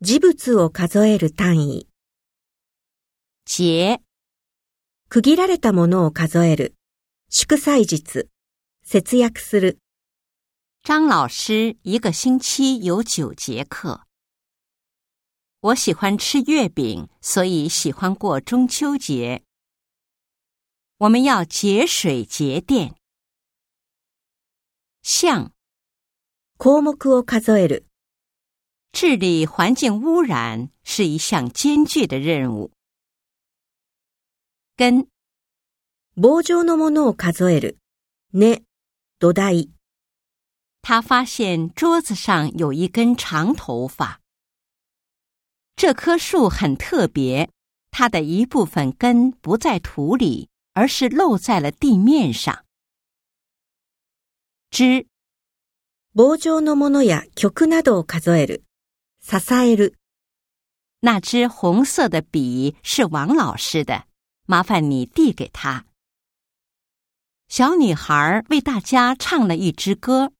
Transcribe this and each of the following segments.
事物を数える単位。節。区切られたものを数える。祝祭日。節約する。张老师一个星期有九节课。我喜欢吃月饼，所以喜欢过中秋节。我们要节水节电。项。項目を数える。治理环境污染是一项艰巨的任务。根、棒状のものを数えるね土台。他发现桌子上有一根长头发。这棵树很特别，它的一部分根不在土里，而是露在了地面上。枝、棒状のものや曲などを数える。支える。那支红色的笔是王老师的，麻烦你递给他。小女孩为大家唱了一支歌。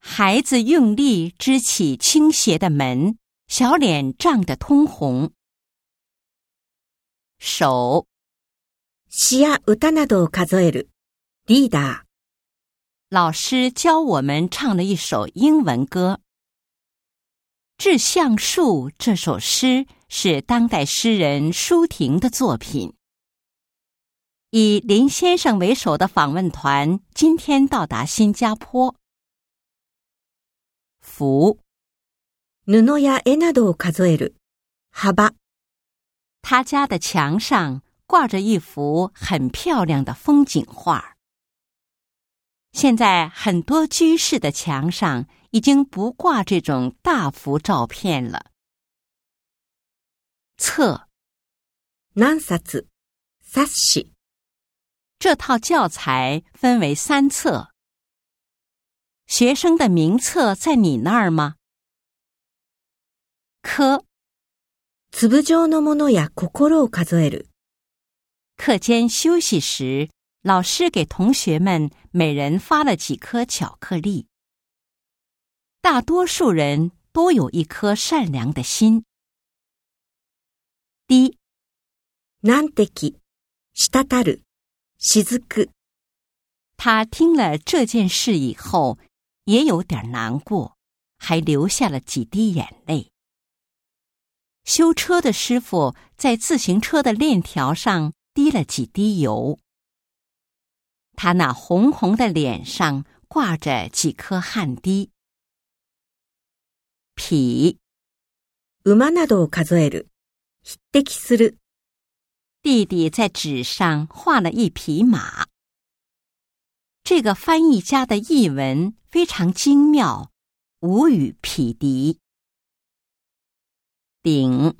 孩子用力支起倾斜的门，小脸涨得通红。手。ディダ。老师教我们唱了一首英文歌。《致橡树》这首诗是当代诗人舒婷的作品。以林先生为首的访问团今天到达新加坡。福，努诺亚埃纳多卡佐尔，好他家的墙上挂着一幅很漂亮的风景画。现在很多居室的墙上。已经不挂这种大幅照片了。册、ナンサツ、这套教材分为三册。学生的名册在你那儿吗？科、粒状のものや心を数える。课间休息时，老师给同学们每人发了几颗巧克力。大多数人都有一颗善良的心。第一，难的起，他听了这件事以后，也有点难过，还流下了几滴眼泪。修车的师傅在自行车的链条上滴了几滴油，他那红红的脸上挂着几颗汗滴。匹，馬などを数える、匹敵する。弟弟在纸上画了一匹马。这个翻译家的译文非常精妙，无与匹敌。丁、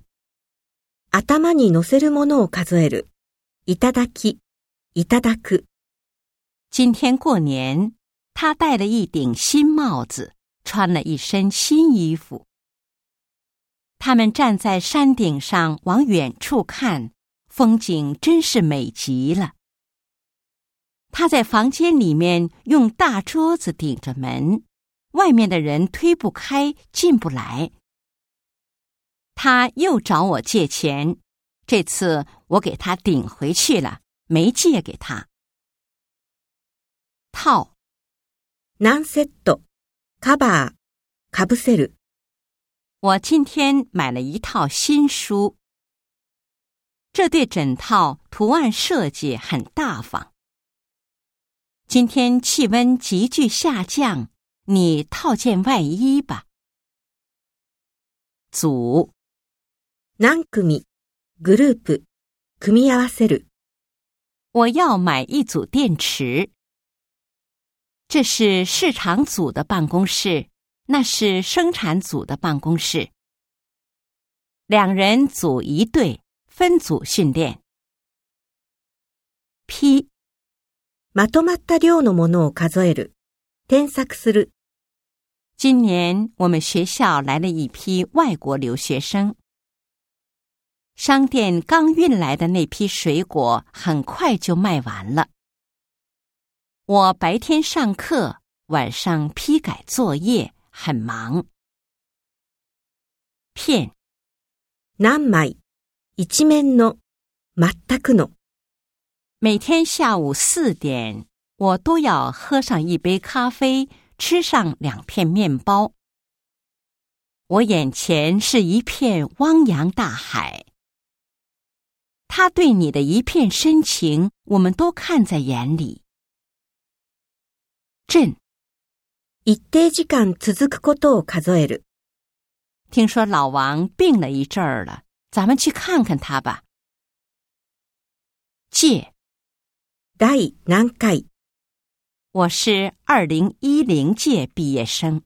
頭に乗せるものを数える、いただき、いただく。今天过年，他戴了一顶新帽子。穿了一身新衣服，他们站在山顶上往远处看，风景真是美极了。他在房间里面用大桌子顶着门，外面的人推不开，进不来。他又找我借钱，这次我给他顶回去了，没借给他。套 n o n e t t カバー、カブせる。我今天买了一套新书。这对枕套图案设计很大方。今天气温急剧下降，你套件外衣吧。组，何組、グループ、組み合わせる。我要买一组电池。这是市场组的办公室，那是生产组的办公室。两人组一队，分组训练。P、まとた量のものを数える、する。今年我们学校来了一批外国留学生。商店刚运来的那批水果很快就卖完了。我白天上课，晚上批改作业，很忙。片、南枚、一面の、全くの。每天下午四点，我都要喝上一杯咖啡，吃上两片面包。我眼前是一片汪洋大海。他对你的一片深情，我们都看在眼里。朕一定時間続くことを数える。听说老王病了一阵儿了，咱们去看看他吧。借。第几届？我是二零一零届毕业生。